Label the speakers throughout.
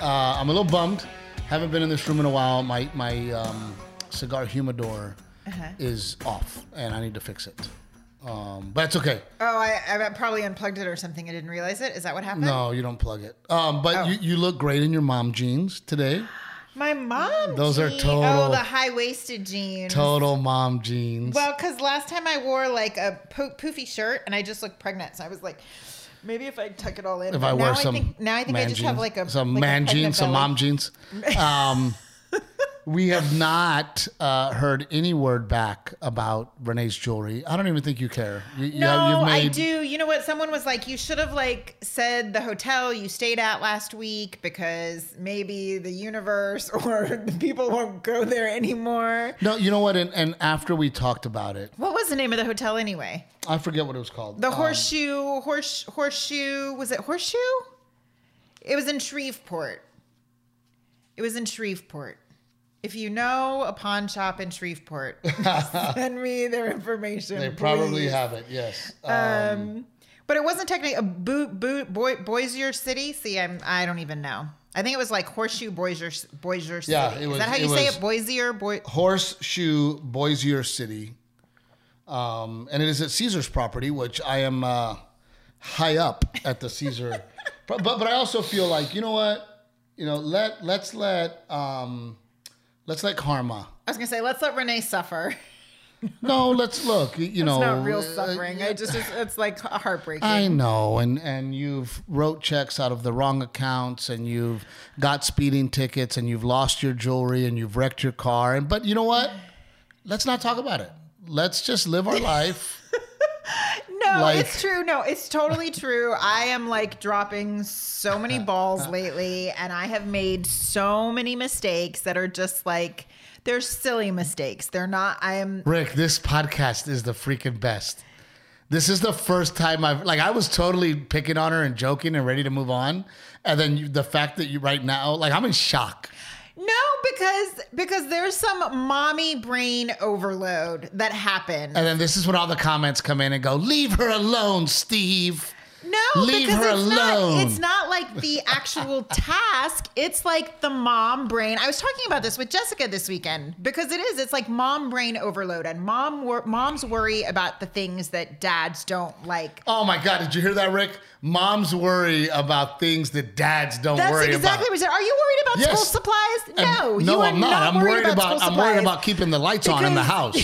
Speaker 1: Uh, I'm a little bummed. Haven't been in this room in a while. My my um, cigar humidor
Speaker 2: Uh-huh.
Speaker 1: is off, and I need to fix it. Um, but it's okay.
Speaker 2: Oh, I, I probably unplugged it or something. I didn't realize it. Is that what happened?
Speaker 1: No, you don't plug it. Um, but
Speaker 2: Oh.
Speaker 1: you, you look great in your mom jeans today.
Speaker 2: My mom.
Speaker 1: Those are total-
Speaker 2: Oh, the high waisted jeans.
Speaker 1: Total mom jeans.
Speaker 2: Well, because last time I wore like a po- poofy shirt and I just looked pregnant, so I was like, maybe if I tuck it all in.
Speaker 1: if I wear
Speaker 2: now
Speaker 1: some
Speaker 2: think, now I think I just
Speaker 1: jeans,
Speaker 2: have like a
Speaker 1: some
Speaker 2: like
Speaker 1: man jeans, some mom jeans. Um, we have not uh, heard any word back about Renee's jewelry. I don't even think you care. You, you
Speaker 2: No,
Speaker 1: have, you've
Speaker 2: I do. You know what? Someone was like, you should have like said the hotel you stayed at last week because maybe the universe or the people won't go there anymore.
Speaker 1: No, you know what? And, and after we talked about it,
Speaker 2: What was the name of the hotel anyway?
Speaker 1: I forget what it was called.
Speaker 2: The
Speaker 1: Um,
Speaker 2: horseshoe, horse, horseshoe. Was it horseshoe? It was in Shreveport. It was in Shreveport. If you know a pawn shop in Shreveport, send me their information.
Speaker 1: they probably
Speaker 2: please.
Speaker 1: have it. Yes. Um,
Speaker 2: Um, but it wasn't technically a boot, boot, boy, Bossier City. See, I'm, I don't even know. I think it was like Horseshoe Bossier, Bossier City.
Speaker 1: Yeah, it
Speaker 2: Is
Speaker 1: was- Is
Speaker 2: that how
Speaker 1: it
Speaker 2: you say it? Bossier, Boy.
Speaker 1: Horseshoe Bossier City. Um, and it is at Caesar's property, which I am uh, high up at the Caesar. but, but but I also feel like you know what, you know let let's let um, let's let karma.
Speaker 2: I was gonna say, let's let Renee suffer.
Speaker 1: No, let's look. You know
Speaker 2: It's
Speaker 1: know,
Speaker 2: not real
Speaker 1: uh,
Speaker 2: suffering. I just, it's, it's like heartbreaking.
Speaker 1: I know, and and you've wrote checks out of the wrong accounts, and you've got speeding tickets, and you've lost your jewelry, and you've wrecked your car, and but you know what? Let's not talk about it. Let's just live our life.
Speaker 2: No,
Speaker 1: Like-
Speaker 2: it's true. No, it's totally true. I am like dropping so many balls lately, and I have made so many mistakes that are just like they're silly mistakes. They're not. I am.
Speaker 1: Rick, this podcast is the freaking best. This is the first time I've like I was totally picking on her and joking and ready to move on, and then you, the fact that you right now like I'm in shock.
Speaker 2: No, because because there's some mommy brain overload that happened.
Speaker 1: And then this is when all the comments come in and go, "Leave her alone, Steve."
Speaker 2: No,
Speaker 1: Leave
Speaker 2: because
Speaker 1: her
Speaker 2: it's
Speaker 1: alone.
Speaker 2: not. It's not like the actual task. It's like the mom brain. I was talking about this with Jessica this weekend because it is. It's like mom brain overload, and mom wor- moms worry about the things that dads don't like.
Speaker 1: Oh my God! Did you hear that, Rick? Moms worry about things that dads don't
Speaker 2: That's
Speaker 1: worry
Speaker 2: exactly
Speaker 1: about.
Speaker 2: what I said. Are you worried about
Speaker 1: Yes.
Speaker 2: school supplies?
Speaker 1: And-
Speaker 2: No, you
Speaker 1: no, I'm not. I'm
Speaker 2: worried
Speaker 1: worried about.
Speaker 2: school
Speaker 1: I'm worried about keeping the lights on in the house.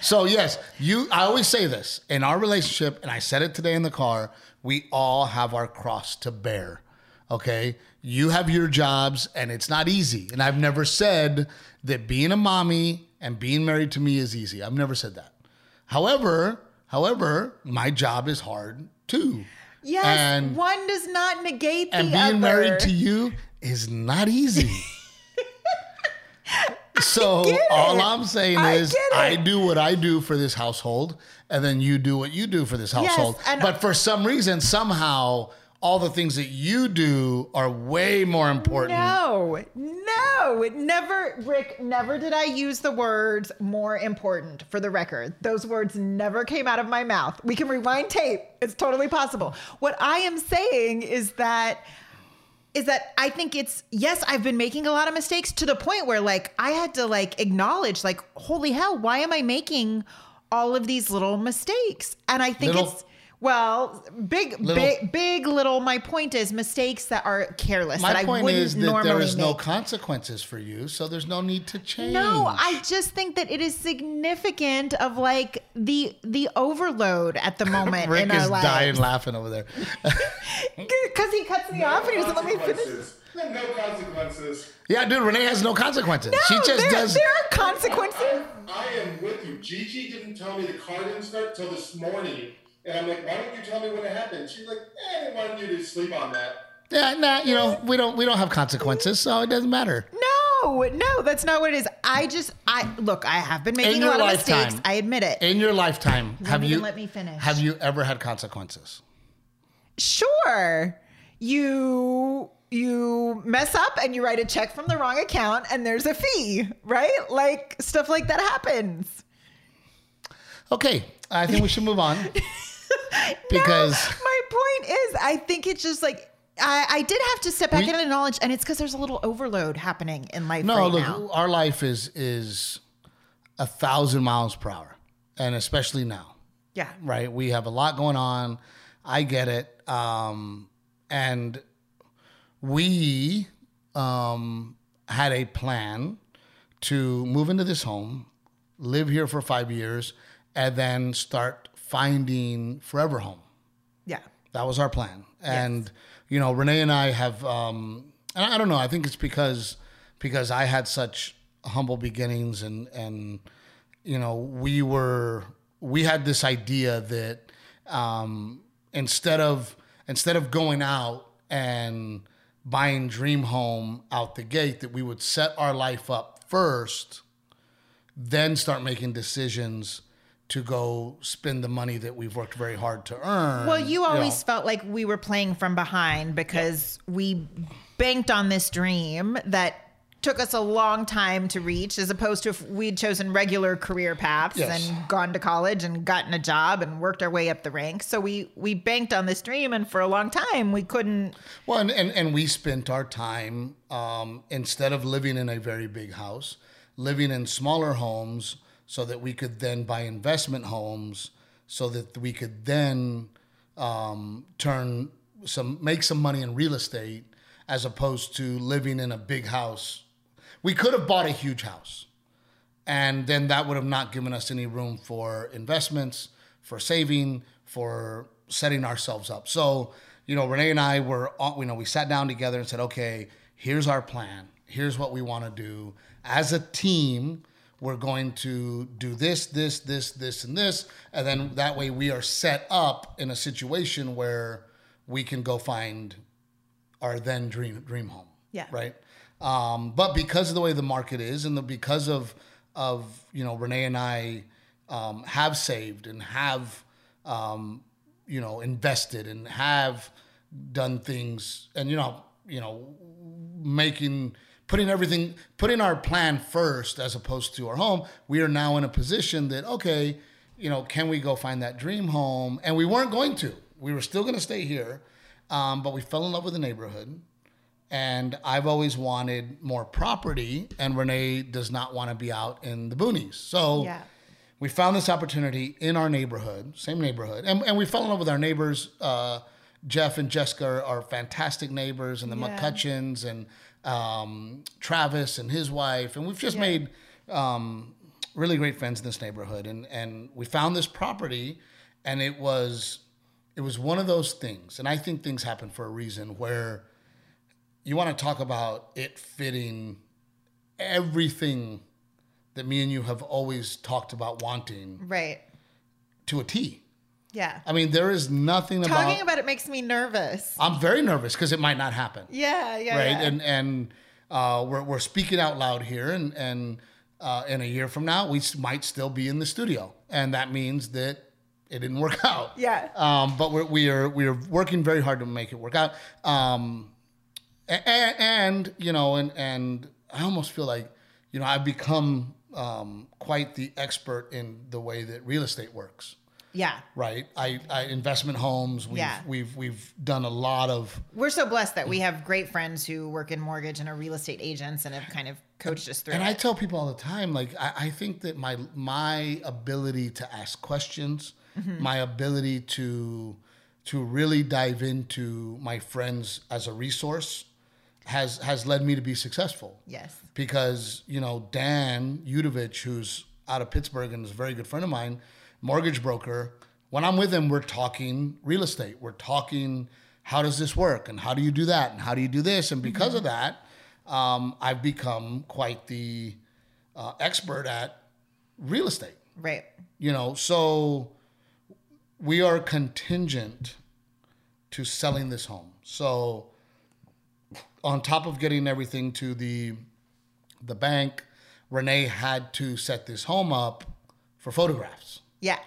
Speaker 1: So yes, you. I always say this in our relationship, and I said it today in the car. We all have our cross to bear. Okay, you have your jobs, and it's not easy. And I've never said that being a mommy and being married to me is easy. I've never said that. However, however, my job is hard too.
Speaker 2: Yes,
Speaker 1: and
Speaker 2: one does not negate the other.
Speaker 1: and being
Speaker 2: other.
Speaker 1: married to you is not easy. so all. I'm saying
Speaker 2: I
Speaker 1: is. I do what I do for this household, and then you do what you do for this household.
Speaker 2: and-
Speaker 1: but for some reason, somehow, all the things that you do are way more important.
Speaker 2: No, no, it never, Rick, never did I use the words more important for the record. Those words never came out of my mouth. We can rewind tape. It's totally possible. What I am saying is that is that I think it's yes, I've been making a lot of mistakes to the point where like I had to like acknowledge like holy hell, why am I making all of these little mistakes? And I think
Speaker 1: Little?
Speaker 2: it's well, big,
Speaker 1: Little?
Speaker 2: big, big, little. My point is mistakes that are careless
Speaker 1: My
Speaker 2: that I
Speaker 1: point
Speaker 2: wouldn't
Speaker 1: is that
Speaker 2: normally
Speaker 1: there is no consequences for you, so there's no need to change.
Speaker 2: No, I just think that it is significant of like the the overload at the moment
Speaker 1: Rick
Speaker 2: in
Speaker 1: is
Speaker 2: our lives.
Speaker 1: dying laughing over there.
Speaker 2: because he cuts me off and he doesn't let me finish.
Speaker 3: No consequences.
Speaker 1: yeah, dude, Renee has no consequences.
Speaker 2: No,
Speaker 1: she just
Speaker 2: there,
Speaker 1: does.
Speaker 2: there are consequences.
Speaker 3: I am with you. Gigi didn't tell me the car didn't start till this morning. And I'm like, why don't you tell me when it happened? She's like, eh, I didn't want you to sleep on that.
Speaker 1: Yeah, nah, you know, we don't we don't have consequences, so it doesn't matter.
Speaker 2: No, no, that's not what it is. I just, I look, I have been making a
Speaker 1: your
Speaker 2: lot of
Speaker 1: lifetime-
Speaker 2: mistakes. I admit it.
Speaker 1: In your lifetime, have
Speaker 2: even
Speaker 1: you
Speaker 2: let me finish.
Speaker 1: Have you ever had consequences?
Speaker 2: sure, you you mess up and you write a check from the wrong account and there's a fee, right? Like stuff like that happens.
Speaker 1: Okay, I think we should move on because
Speaker 2: my point is, I think it's just like I, I did have to step back
Speaker 1: We-
Speaker 2: and acknowledge, and it's because there's a little overload happening in life
Speaker 1: No,
Speaker 2: right
Speaker 1: look,
Speaker 2: now.
Speaker 1: our life is is a thousand miles per hour, and especially now.
Speaker 2: Yeah.
Speaker 1: right? We have a lot going on. I get it. Um, and we um, had a plan to move into this home, live here for five years, and then start finding forever home.
Speaker 2: Yeah.
Speaker 1: That was our plan. And you know, Renee and I have um and I don't know, I think it's because because I had such humble beginnings and and you know, we were we had this idea that um instead of instead of going out and buying dream home out the gate that we would set our life up first then start making decisions to go spend the money that we've worked very hard to earn.
Speaker 2: Well, you
Speaker 1: know.
Speaker 2: always felt like we were playing from behind because we banked on this dream that took us a long time to reach, as opposed to if we'd chosen regular career paths
Speaker 1: Yes.
Speaker 2: and gone to college and gotten a job and worked our way up the ranks. So we we banked on this dream, and for a long time we couldn't.
Speaker 1: Well, and, and, and we spent our time, um, instead of living in a very big house, living in smaller homes so that we could then buy investment homes so that we could then um, turn some, make some money in real estate as opposed to living in a big house. We could have bought a huge house and then that would have not given us any room for investments, for saving, for setting ourselves up. So, you know, Renee and I were, on- you know, we sat down together and said, okay, here's our plan. Here's what we want to do. As a team, we're going to do this, this, this, this, and this. And then that way we are set up in a situation where we can go find our then dream dream home.
Speaker 2: Yeah.
Speaker 1: Right. Um, but because of the way the market is, and the, because of of you know Renee and I um, have saved and have um, you know invested and have done things, and you know you know making putting everything putting our plan first as opposed to our home we are now in a position that okay you know can we go find that dream home and we weren't going to we were still going to stay here um, but we fell in love with the neighborhood and i've always wanted more property and renee does not want to be out in the boonies so
Speaker 2: Yeah.
Speaker 1: we found this opportunity in our neighborhood, same neighborhood, and, and we fell in love with our neighbors. Uh, Jeff and Jessica are, are fantastic neighbors, and the
Speaker 2: Yeah.
Speaker 1: McCutcheons and um, Travis and his wife, and we've just made um, really great friends in this neighborhood. And and we found this property, and it was it was one of those things, and I think things happen for a reason where you want to talk about it fitting everything that me and you have always talked about wanting
Speaker 2: Right.
Speaker 1: to a T.
Speaker 2: Yeah.
Speaker 1: I mean, there is nothing
Speaker 2: Talking
Speaker 1: about.
Speaker 2: Talking about it makes me nervous.
Speaker 1: I'm very nervous because it might not happen,
Speaker 2: Yeah. Yeah.
Speaker 1: right?
Speaker 2: yeah.
Speaker 1: And and uh, we're we're speaking out loud here, and and uh, in a year from now, we might still be in the studio, and that means that it didn't work out.
Speaker 2: Yeah.
Speaker 1: Um, but we're, we are we are working very hard to make it work out. Um, and, and you know, and and I almost feel like you know I've become um, quite the expert in the way that real estate works.
Speaker 2: Yeah.
Speaker 1: Right, I, I investment homes. We've,
Speaker 2: Yeah.
Speaker 1: we've we've done a lot of
Speaker 2: We're so blessed that we have great friends who work in mortgage and are real estate agents and have kind of coached us through
Speaker 1: And
Speaker 2: it.
Speaker 1: I tell people all the time, like I, I think that my my ability to ask questions,
Speaker 2: Mm-hmm.
Speaker 1: my ability to to really dive into my friends as a resource has has led me to be successful.
Speaker 2: yes.
Speaker 1: Because, you know, Dan Udovich, who's out of Pittsburgh and is a very good friend of mine, mortgage broker, when I'm with him, we're talking real estate. We're talking how does this work and how do you do that and how do you do this? And because of that, um, I've become quite the uh, expert at real estate.
Speaker 2: Right.
Speaker 1: You know, so we are contingent to selling this home. So on top of getting everything to the the bank, Renee had to set this home up for photographs.
Speaker 2: Yeah.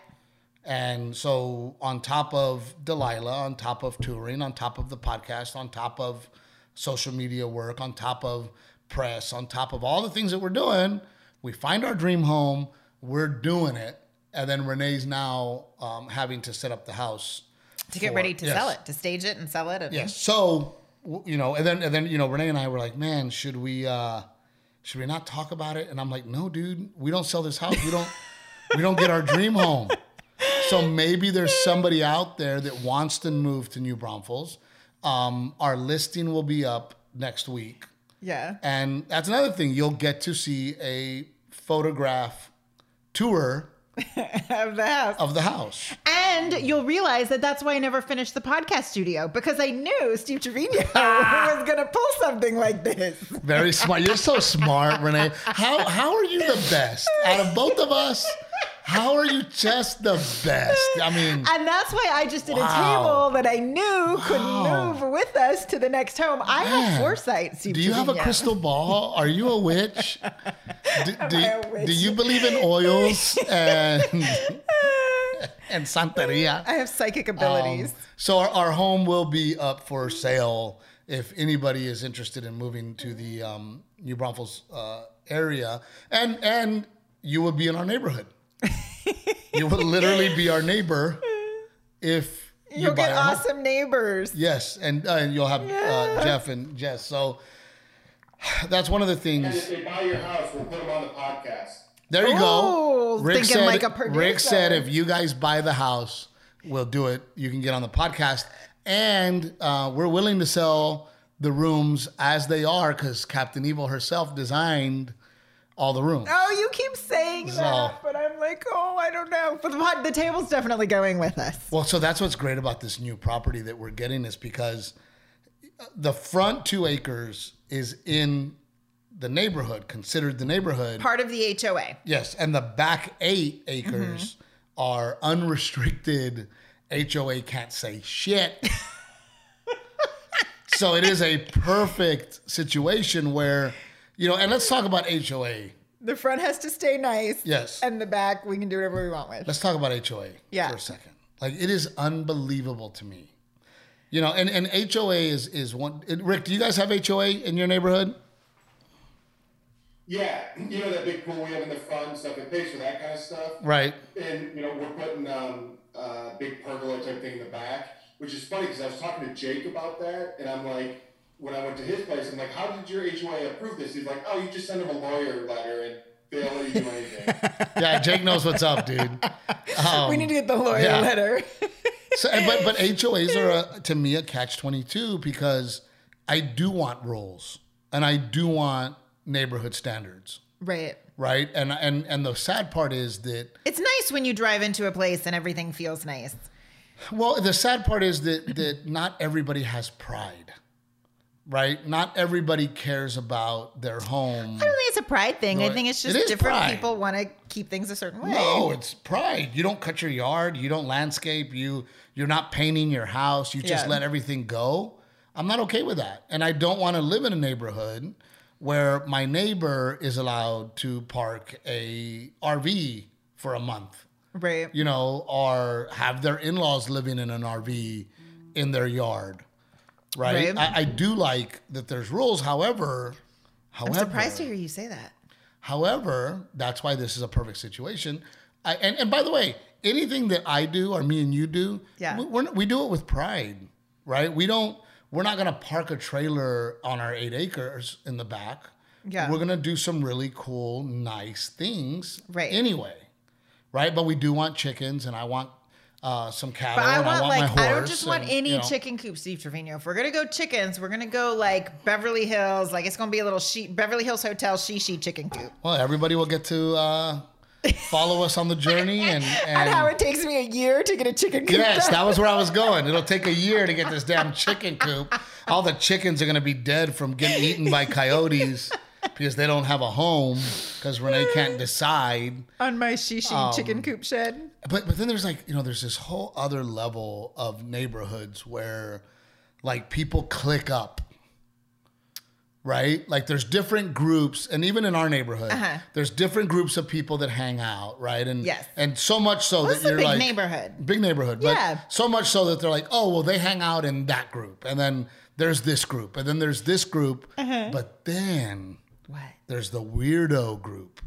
Speaker 1: And so, on top of Delilah, on top of touring, on top of the podcast, on top of social media work, on top of press, on top of all the things that we're doing, we find our dream home, we're doing it. And then Renee's now um, having to set up the house
Speaker 2: To get
Speaker 1: for-
Speaker 2: ready to
Speaker 1: yes.
Speaker 2: sell it, to stage it and sell it. And
Speaker 1: Yes. So you know, and then and then you know, Renee and I were like, man, should we uh should we not talk about it? And I'm like, no, dude, we don't sell this house. We don't we don't get our dream home. So maybe there's somebody out there that wants to move to New Braunfels. Um, our listing will be up next week.
Speaker 2: Yeah.
Speaker 1: And that's another thing. You'll get to see a photograph tour
Speaker 2: Of the house.
Speaker 1: of the house.
Speaker 2: And you'll realize that that's why I never finished the podcast studio because I knew Steve Trevino was going to pull something like this.
Speaker 1: Very smart. You're so smart, Renee. How how are you the best out of both of us? How are you just the best? I mean,
Speaker 2: And that's why I just did a table that I knew could
Speaker 1: Wow.
Speaker 2: move with us to the next home. I
Speaker 1: Man.
Speaker 2: have foresight, Steve
Speaker 1: do you have a crystal ball? Are you a witch? Do, do,
Speaker 2: a witch?
Speaker 1: do you believe in oils and and santeria?
Speaker 2: I have psychic
Speaker 1: Um,
Speaker 2: abilities.
Speaker 1: so our, our home will be up for sale if anybody is interested in moving to the um, New Braunfels uh, area, and and you will be in our neighborhood. You would literally be our neighbor if you
Speaker 2: You'll
Speaker 1: buy
Speaker 2: get
Speaker 1: our home.
Speaker 2: awesome neighbors.
Speaker 1: Yes, and uh, and you'll have uh, Jeff and Jess. So that's one of the
Speaker 3: And
Speaker 1: things.
Speaker 3: if they buy your house, we'll put them on the podcast.
Speaker 1: There you
Speaker 2: Oh,
Speaker 1: go. Rick
Speaker 2: thinking
Speaker 1: said,
Speaker 2: like a
Speaker 1: Rick said if you guys buy the house, we'll do it. You can get on the podcast. And uh, we're willing to sell the rooms as they are because Captain Evil herself designed all the rooms.
Speaker 2: Oh, you keep saying
Speaker 1: So-
Speaker 2: that, but I'm like, oh, I don't know. But the, the table's definitely going with us.
Speaker 1: Well, so that's what's great about this new property that we're getting is because the front two acres is in the neighborhood, considered the neighborhood.
Speaker 2: Part of the HOA.
Speaker 1: Yes, and the back eight acres mm-hmm. are unrestricted. HOA can't say shit. so it is a perfect situation where, you know, and let's talk about HOA.
Speaker 2: The front has to stay nice.
Speaker 1: Yes.
Speaker 2: And the back, we can do whatever we want with.
Speaker 1: Let's talk about HOA
Speaker 2: Yeah.
Speaker 1: for a second. Like it is unbelievable to me. You know, and, and HOA is is one. Rick, do you guys have HOA in your neighborhood?
Speaker 3: Yeah, you know that big pool we have in the front, stuff it pays for that kind of stuff.
Speaker 1: Right.
Speaker 3: And you know we're putting um, uh, big pergola type thing in the back, which is funny because I was talking to Jake about that, and I'm like, when I went to his place, I'm like, how did your HOA approve this? He's like, oh, you just send him a lawyer letter and they'll let you do anything.
Speaker 1: Yeah, Jake knows what's up, dude. Um,
Speaker 2: we need to get the lawyer
Speaker 1: yeah.
Speaker 2: letter.
Speaker 1: So, but but HOAs are a, to me a catch twenty two because I do want rules and I do want neighborhood standards,
Speaker 2: right.
Speaker 1: right? And and and the sad part is that
Speaker 2: It's nice when you drive into a place and everything feels nice.
Speaker 1: well, the sad part is that that not everybody has pride, right? Not everybody cares about their home.
Speaker 2: I don't think it's a pride thing. I think it's just
Speaker 1: is
Speaker 2: different
Speaker 1: pride.
Speaker 2: people want to keep things a certain way.
Speaker 1: No, it's pride. You don't cut your yard. You don't landscape. You you're not painting your house. You just
Speaker 2: Yeah.
Speaker 1: let everything go. I'm not okay with that, and I don't want to live in a neighborhood where my neighbor is allowed to park a RV for a month,
Speaker 2: Right.
Speaker 1: you know, or have their in-laws living in an RV in their yard. Right.
Speaker 2: Right.
Speaker 1: I, I do like that there's rules. However, however, I'm
Speaker 2: surprised to hear you say that.
Speaker 1: However, that's why this is a perfect situation. I, and, and by the way, anything that I do or me and you do,
Speaker 2: Yeah.
Speaker 1: we, we're, we do it with pride, right? We don't. We're not going to park a trailer on our eight acres in the back.
Speaker 2: Yeah.
Speaker 1: We're going to do some really cool, nice things.
Speaker 2: Right.
Speaker 1: Anyway, right? But we do want chickens, and I want uh, some cattle,
Speaker 2: But I
Speaker 1: and
Speaker 2: want,
Speaker 1: I want
Speaker 2: like
Speaker 1: my horse.
Speaker 2: I don't just want
Speaker 1: and,
Speaker 2: any
Speaker 1: you know.
Speaker 2: chicken coop, Steve Trevino. If we're gonna go chickens, we're gonna go like Beverly Hills. Like it's gonna be a little she- Beverly Hills Hotel shishi chicken coop.
Speaker 1: Well, everybody will get to uh, follow us on the journey, and, and
Speaker 2: And how it takes me a year to get a chicken coop.
Speaker 1: Yes,
Speaker 2: done.
Speaker 1: that was where I was going. It'll take a year to get this damn chicken coop. All the chickens are to be dead from getting eaten by coyotes because they don't have a home because Renee can't decide.
Speaker 2: on my shishi
Speaker 1: Um,
Speaker 2: chicken coop shed.
Speaker 1: But but then there's like you know there's this whole other level of neighborhoods where like people click up. Right? Like there's different groups and even in our neighborhood
Speaker 2: Uh-huh.
Speaker 1: there's different groups of people that hang out, right? And
Speaker 2: Yes.
Speaker 1: and so much so
Speaker 2: Well,
Speaker 1: that you're like,
Speaker 2: big
Speaker 1: like
Speaker 2: neighborhood.
Speaker 1: big neighborhood, but
Speaker 2: Yeah.
Speaker 1: so much so that they're like, oh, well, they hang out in that group, and then there's this group, and then there's this group,
Speaker 2: Uh-huh.
Speaker 1: but then
Speaker 2: What?
Speaker 1: there's the weirdo group,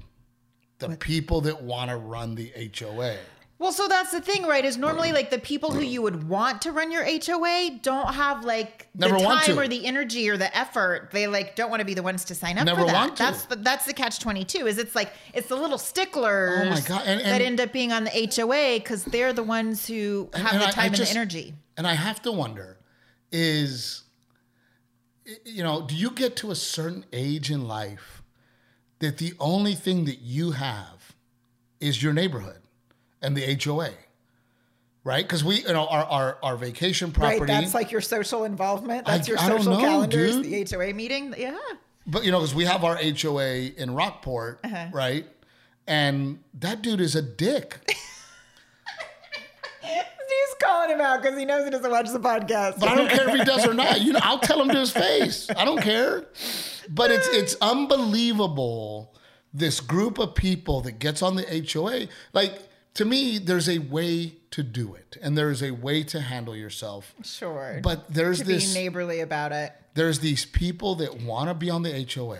Speaker 1: the people that want to run the HOA.
Speaker 2: Well, so that's the thing, right? Is normally like the people who you would want to run your HOA don't have like the
Speaker 1: Never want
Speaker 2: time
Speaker 1: to.
Speaker 2: or the energy or the effort. They like don't want to be the ones to sign up
Speaker 1: Never
Speaker 2: for that.
Speaker 1: want to.
Speaker 2: That's the that's the catch twenty two. Is it's like it's the little sticklers
Speaker 1: Oh my God, and-
Speaker 2: that
Speaker 1: and-
Speaker 2: end up being on the HOA because they're the ones who have
Speaker 1: and
Speaker 2: the
Speaker 1: I- I
Speaker 2: time and
Speaker 1: just-
Speaker 2: the energy.
Speaker 1: And I have to wonder is, you know, do you get to a certain age in life that the only thing that you have is your neighborhood and the HOA? Right? Because we, you know, our, our, our vacation property.
Speaker 2: Right, that's like your social involvement. That's
Speaker 1: I-
Speaker 2: your social
Speaker 1: know,
Speaker 2: calendar.
Speaker 1: dude.
Speaker 2: The HOA meeting. Yeah.
Speaker 1: But you know, because we have our HOA in Rockport,
Speaker 2: Uh-huh.
Speaker 1: right? And that dude is a dick.
Speaker 2: He's calling him out because he knows he doesn't watch the podcast.
Speaker 1: But I don't care if he does or not. You know, I'll tell him to his face. I don't care. But it's it's unbelievable. This group of people that gets on the HOA, like to me, there's a way to do it, and there is a way to handle yourself.
Speaker 2: sure.
Speaker 1: But there's
Speaker 2: to
Speaker 1: this
Speaker 2: be neighborly about it.
Speaker 1: there's these people that want to be on the HOA,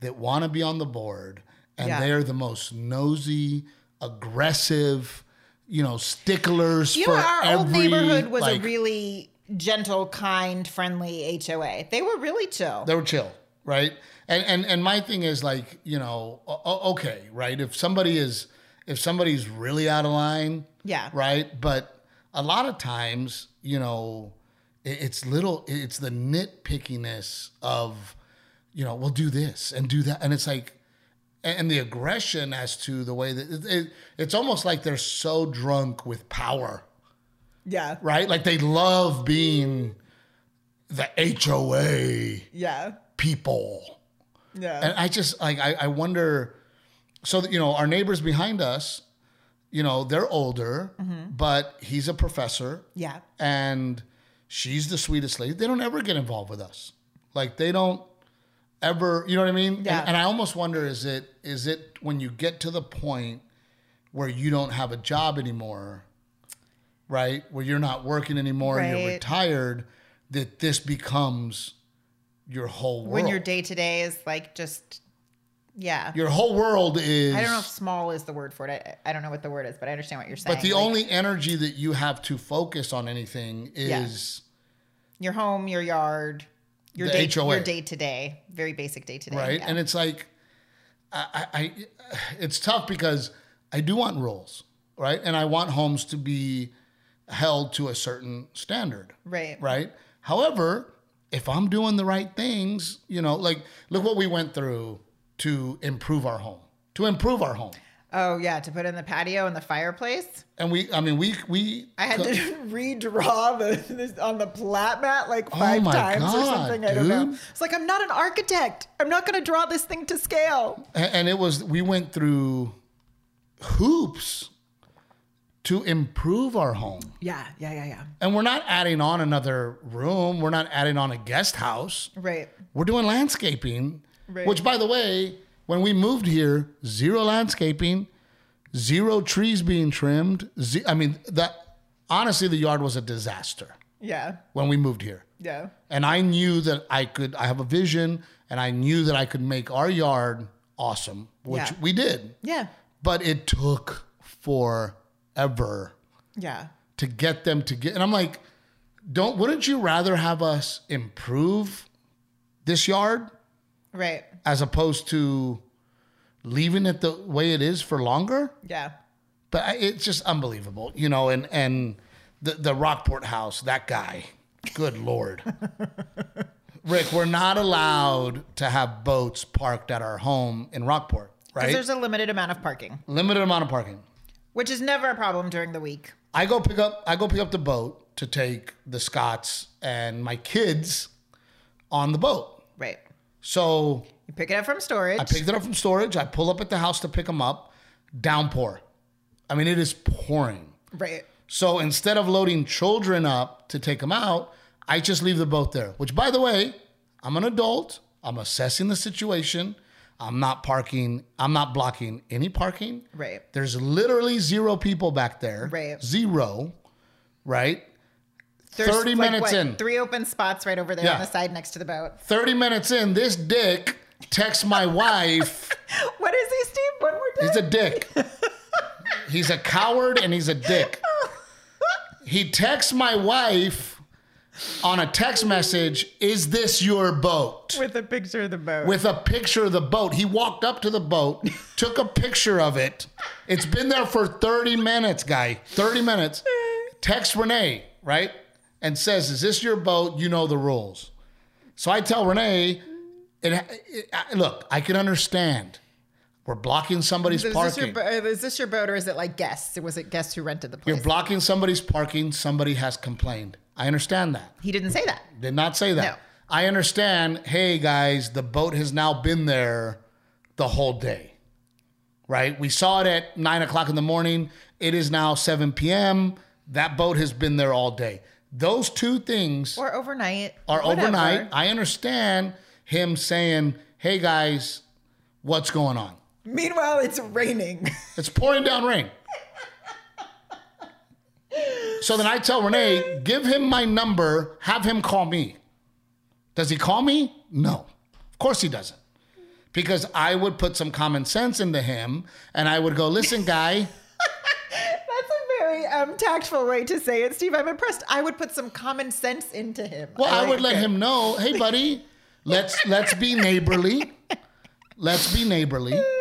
Speaker 1: that want to be on the board, and
Speaker 2: Yeah.
Speaker 1: they're the most nosy, aggressive, you know, sticklers
Speaker 2: You
Speaker 1: for
Speaker 2: know, our old neighborhood was
Speaker 1: like,
Speaker 2: a really gentle, kind, friendly HOA. They were really chill.
Speaker 1: they were chill, right? And and and my thing is like, you know, okay, right? If somebody is if somebody's really out of line,
Speaker 2: Yeah.
Speaker 1: right? But a lot of times, you know, it- it's little it's the nitpickiness of, you know, we'll do this and do that and it's like and the aggression as to the way that it, it, it's almost like they're so drunk with power
Speaker 2: yeah.
Speaker 1: right? Like they love being the HOA
Speaker 2: Yeah.
Speaker 1: people.
Speaker 2: Yeah.
Speaker 1: And I just like I, I wonder so that you know, our neighbors behind us, you know, they're older, mm-hmm. but he's a professor
Speaker 2: yeah.
Speaker 1: and she's the sweetest lady. They don't ever get involved with us. Like they don't ever, you know what I mean?
Speaker 2: Yeah.
Speaker 1: And, and I almost wonder is it is it when you get to the point where you don't have a job anymore, right? Where you're not working anymore and you're retired, that this becomes your whole world.
Speaker 2: When your day to day is like just, yeah.
Speaker 1: your whole world is
Speaker 2: I don't know if small is the word for it. I, I don't know what the word is, but I understand what you're saying.
Speaker 1: but the
Speaker 2: Like,
Speaker 1: only energy that you have to focus on anything is
Speaker 2: your home, your yard, your day,
Speaker 1: HOA.
Speaker 2: your day to day, very basic day to day.
Speaker 1: right?
Speaker 2: yeah.
Speaker 1: And it's like, I, I, I, it's tough because I do want rules, right? And I want homes to be held to a certain standard,
Speaker 2: right.
Speaker 1: right? However, if I'm doing the right things, you know, like look what we went through to improve our home, to improve our home,
Speaker 2: Oh yeah, to put in the patio and the fireplace.
Speaker 1: and we, I mean, we, we,
Speaker 2: I had to redraw the this, on the plat mat like
Speaker 1: Oh
Speaker 2: five
Speaker 1: my
Speaker 2: times or
Speaker 1: God,
Speaker 2: something. I don't know. It's like I'm not an architect. I'm not going to draw this thing to scale.
Speaker 1: and and it was we went through hoops to improve our home.
Speaker 2: Yeah, yeah, yeah, yeah.
Speaker 1: And we're not adding on another room. We're not adding on a guest house.
Speaker 2: Right.
Speaker 1: We're doing landscaping,
Speaker 2: Right.
Speaker 1: which, by the way, when we moved here, zero landscaping, zero trees being trimmed. Ze- I mean, that honestly, the yard was a disaster
Speaker 2: Yeah.
Speaker 1: when we moved here.
Speaker 2: Yeah.
Speaker 1: And I knew that I could, I have a vision, and I knew that I could make our yard awesome, which
Speaker 2: Yeah.
Speaker 1: we did.
Speaker 2: Yeah.
Speaker 1: But it took forever
Speaker 2: Yeah.
Speaker 1: to get them to get and I'm like, don't wouldn't you rather have us improve this yard
Speaker 2: Right.
Speaker 1: as opposed to leaving it the way it is for longer?
Speaker 2: Yeah.
Speaker 1: But I- it's just unbelievable, you know, and and the the Rockport house, that guy. Good lord. Rick, we're not allowed to have boats parked at our home in Rockport, Right.
Speaker 2: Because
Speaker 1: right?
Speaker 2: there's a limited amount of parking,
Speaker 1: Limited amount of parking.
Speaker 2: which is never a problem during the week.
Speaker 1: I go pick up I go pick up the boat to take the Scots and my kids on the boat.
Speaker 2: Right.
Speaker 1: So
Speaker 2: You pick it up from storage.
Speaker 1: I picked it up from storage. I pull up at the house to pick them up. Downpour. I mean, it is pouring.
Speaker 2: right.
Speaker 1: So instead of loading children up to take them out, I just leave the boat there. Which, by the way, I'm an adult. I'm assessing the situation. I'm not parking. I'm not blocking any parking.
Speaker 2: Right.
Speaker 1: There's literally zero people back there.
Speaker 2: Right.
Speaker 1: Zero. Right.
Speaker 2: There's
Speaker 1: 30
Speaker 2: like,
Speaker 1: minutes
Speaker 2: what,
Speaker 1: in.
Speaker 2: Three open spots right over there
Speaker 1: Yeah.
Speaker 2: on the side next to the boat.
Speaker 1: 30 minutes in, this dick texts my wife.
Speaker 2: What is he, Steve? One more time.
Speaker 1: He's a dick. He's a coward and he's a dick. He texts my wife on a text message, Is this your boat?
Speaker 2: With a picture of the boat.
Speaker 1: With a picture of the boat. He walked up to the boat, took a picture of it. It's been there for 30 minutes, guy. 30 minutes. Text Renee, right? And says, Is this your boat? You know the rules. So I tell Renee, it, it, I- look, I can understand. We're blocking somebody's
Speaker 2: is, this
Speaker 1: parking.
Speaker 2: your, uh, is this your boat or is it like guests? Was it guests who rented the place?
Speaker 1: You're blocking somebody's parking. Somebody has complained. I understand that.
Speaker 2: he didn't say that.
Speaker 1: Did not say that.
Speaker 2: No.
Speaker 1: I understand. Hey guys, the boat has now been there the whole day. Right? We saw it at nine o'clock in the morning. It is now 7 p.m. That boat has been there all day. Those two things
Speaker 2: Or overnight.
Speaker 1: are
Speaker 2: whatever.
Speaker 1: overnight. I understand him saying, Hey guys, what's going on?
Speaker 2: Meanwhile, it's raining.
Speaker 1: It's pouring down rain. So then I tell Renee, give him my number, have him call me. Does he call me? No. Of course he doesn't. Because I would put some common sense into him and I would go, listen, guy,
Speaker 2: That's a very um, tactful way to say it, Steve. I'm impressed. I would put some common sense into him.
Speaker 1: well, I
Speaker 2: like
Speaker 1: would let
Speaker 2: it.
Speaker 1: him know, hey buddy, let's let's be neighborly. Let's be neighborly.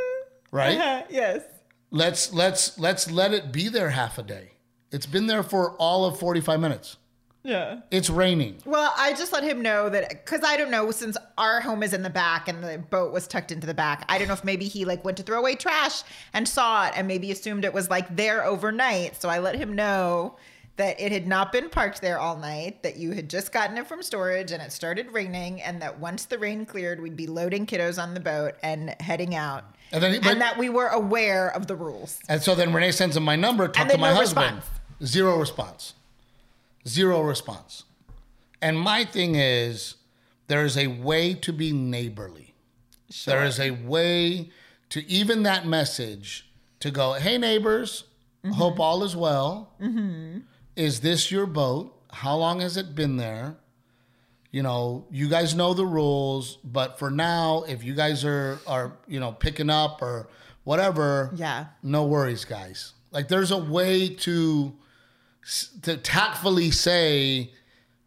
Speaker 1: Right?
Speaker 2: Uh, yes.
Speaker 1: Let's let's let's let it be there half a day. It's been there for all of 45 minutes.
Speaker 2: Yeah.
Speaker 1: It's raining.
Speaker 2: Well, I just let him know that because I don't know since our home is in the back and the boat was tucked into the back. I don't know if maybe he like went to throw away trash and saw it and maybe assumed it was like there overnight. So I let him know that it had not been parked there all night, that you had just gotten it from storage and it started raining, and that once the rain cleared, we'd be loading kiddos on the boat and heading out.
Speaker 1: And then- but-
Speaker 2: and that we were aware of the rules.
Speaker 1: And so then Renee sends him my number, talk
Speaker 2: And
Speaker 1: to my
Speaker 2: no
Speaker 1: husband.
Speaker 2: response.
Speaker 1: Zero response. Zero response. And my thing is, there is a way to be neighborly. There is a way to even that message to go, hey, neighbors,
Speaker 2: Mm-hmm.
Speaker 1: hope all is well. Is this your boat? How long has it been there? You know, you guys know the rules, but for now, if you guys are are you know picking up or whatever,
Speaker 2: Yeah.
Speaker 1: no worries, guys. Like there's a way to to tactfully say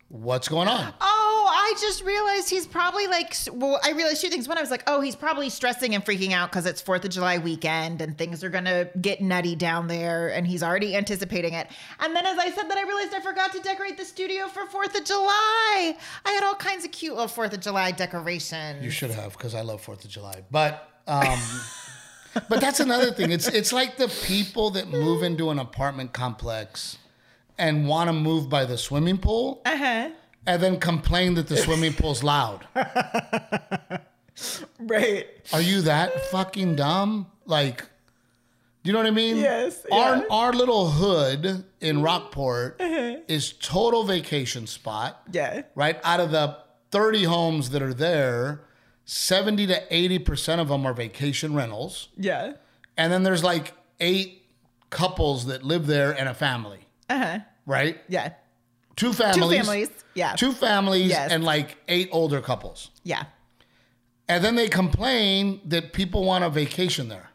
Speaker 1: what's going on.
Speaker 2: Oh, I just realized he's probably like, well, I realized two things. One, I was like, oh, he's probably stressing and freaking out because it's 4th of July weekend and things are to get nutty down there and he's already anticipating it. And then as I said that, I realized I forgot to decorate the studio for 4th of July. I had all kinds of cute little 4th of July decorations.
Speaker 1: You should have because I love Fourth of July, but um, but that's another thing. It's it's like the people that move into an apartment complex and want to move by the swimming pool
Speaker 2: Uh-huh.
Speaker 1: and then complain that the swimming pool's loud.
Speaker 2: Right.
Speaker 1: Are you that fucking dumb? Like, do you know what I mean?
Speaker 2: Yes,
Speaker 1: Our
Speaker 2: yeah.
Speaker 1: our little hood in Rockport is total vacation spot.
Speaker 2: Yeah.
Speaker 1: Right out of the thirty homes that are there, seventy to eighty percent of them are vacation rentals,
Speaker 2: Yeah.
Speaker 1: and then there's like eight couples that live there and a family.
Speaker 2: Uh-huh.
Speaker 1: Right?
Speaker 2: Yeah.
Speaker 1: Two families.
Speaker 2: Two
Speaker 1: families.
Speaker 2: Yeah.
Speaker 1: Two families
Speaker 2: Yes.
Speaker 1: and like eight older couples.
Speaker 2: Yeah.
Speaker 1: And then they complain that people want a vacation there.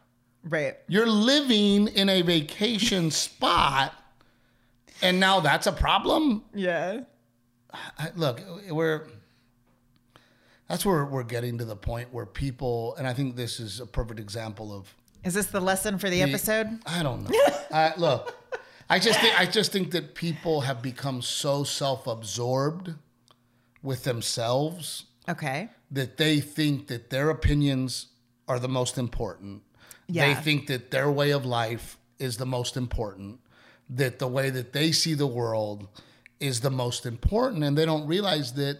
Speaker 2: Right.
Speaker 1: You're living in a vacation spot, and now that's a problem.
Speaker 2: Yeah.
Speaker 1: I- Look, we're that's where we're getting to the point where people, and I think this is a perfect example of.
Speaker 2: Is this the lesson for the episode?
Speaker 1: I don't know. I, look, I just think I just think that people have become so self-absorbed with themselves
Speaker 2: Okay.
Speaker 1: that they think that their opinions are the most important.
Speaker 2: Yeah.
Speaker 1: They think that their way of life is the most important, that the way that they see the world is the most important. And they don't realize that,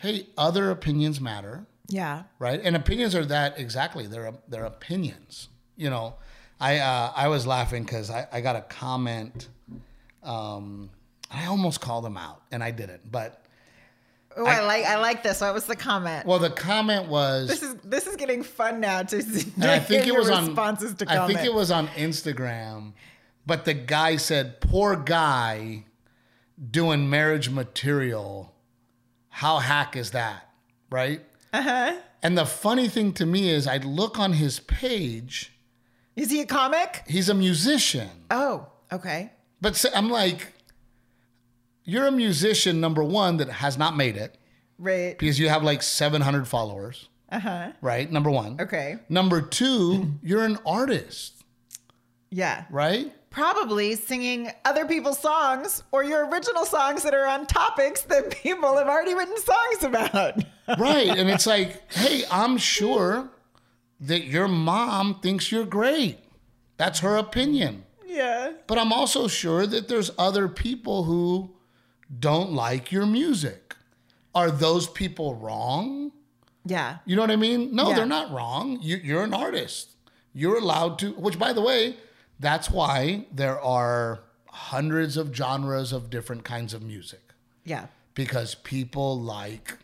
Speaker 1: hey, other opinions matter,
Speaker 2: Yeah.
Speaker 1: right? And opinions are that exactly. They're, they're opinions. You know, I, uh, I was laughing because I, I got a comment. Um, I almost called him out and I didn't, but
Speaker 2: Oh, I, like I like this. What was the comment?
Speaker 1: well, the comment was.
Speaker 2: This is this is getting fun now to, to
Speaker 1: and I think it was
Speaker 2: your
Speaker 1: on
Speaker 2: responses to
Speaker 1: I
Speaker 2: comments.
Speaker 1: think it was on Instagram, but the guy said, "Poor guy doing marriage material. How hack is that?" Right?
Speaker 2: Uh huh.
Speaker 1: And the funny thing to me is, I look on his page,
Speaker 2: Is he a comic?
Speaker 1: He's a musician.
Speaker 2: Oh, okay.
Speaker 1: But I'm like, you're a musician, number one, that has not made it
Speaker 2: Right.
Speaker 1: because you have like 700 followers,
Speaker 2: Uh huh.
Speaker 1: right? Number one.
Speaker 2: Okay.
Speaker 1: Number two, you're an artist,
Speaker 2: Yeah.
Speaker 1: right?
Speaker 2: Probably singing other people's songs or your original songs that are on topics that people have already written songs about.
Speaker 1: Right. And it's like, hey, I'm sure that your mom thinks you're great. That's her opinion.
Speaker 2: yeah.
Speaker 1: But I'm also sure that there's other people who don't like your music. Are those people wrong?
Speaker 2: Yeah.
Speaker 1: You know what I mean? No,
Speaker 2: Yeah.
Speaker 1: they're not wrong. You, you're an artist. You're allowed to, which, by the way, that's why there are hundreds of genres of different kinds of music
Speaker 2: Yeah.
Speaker 1: because people like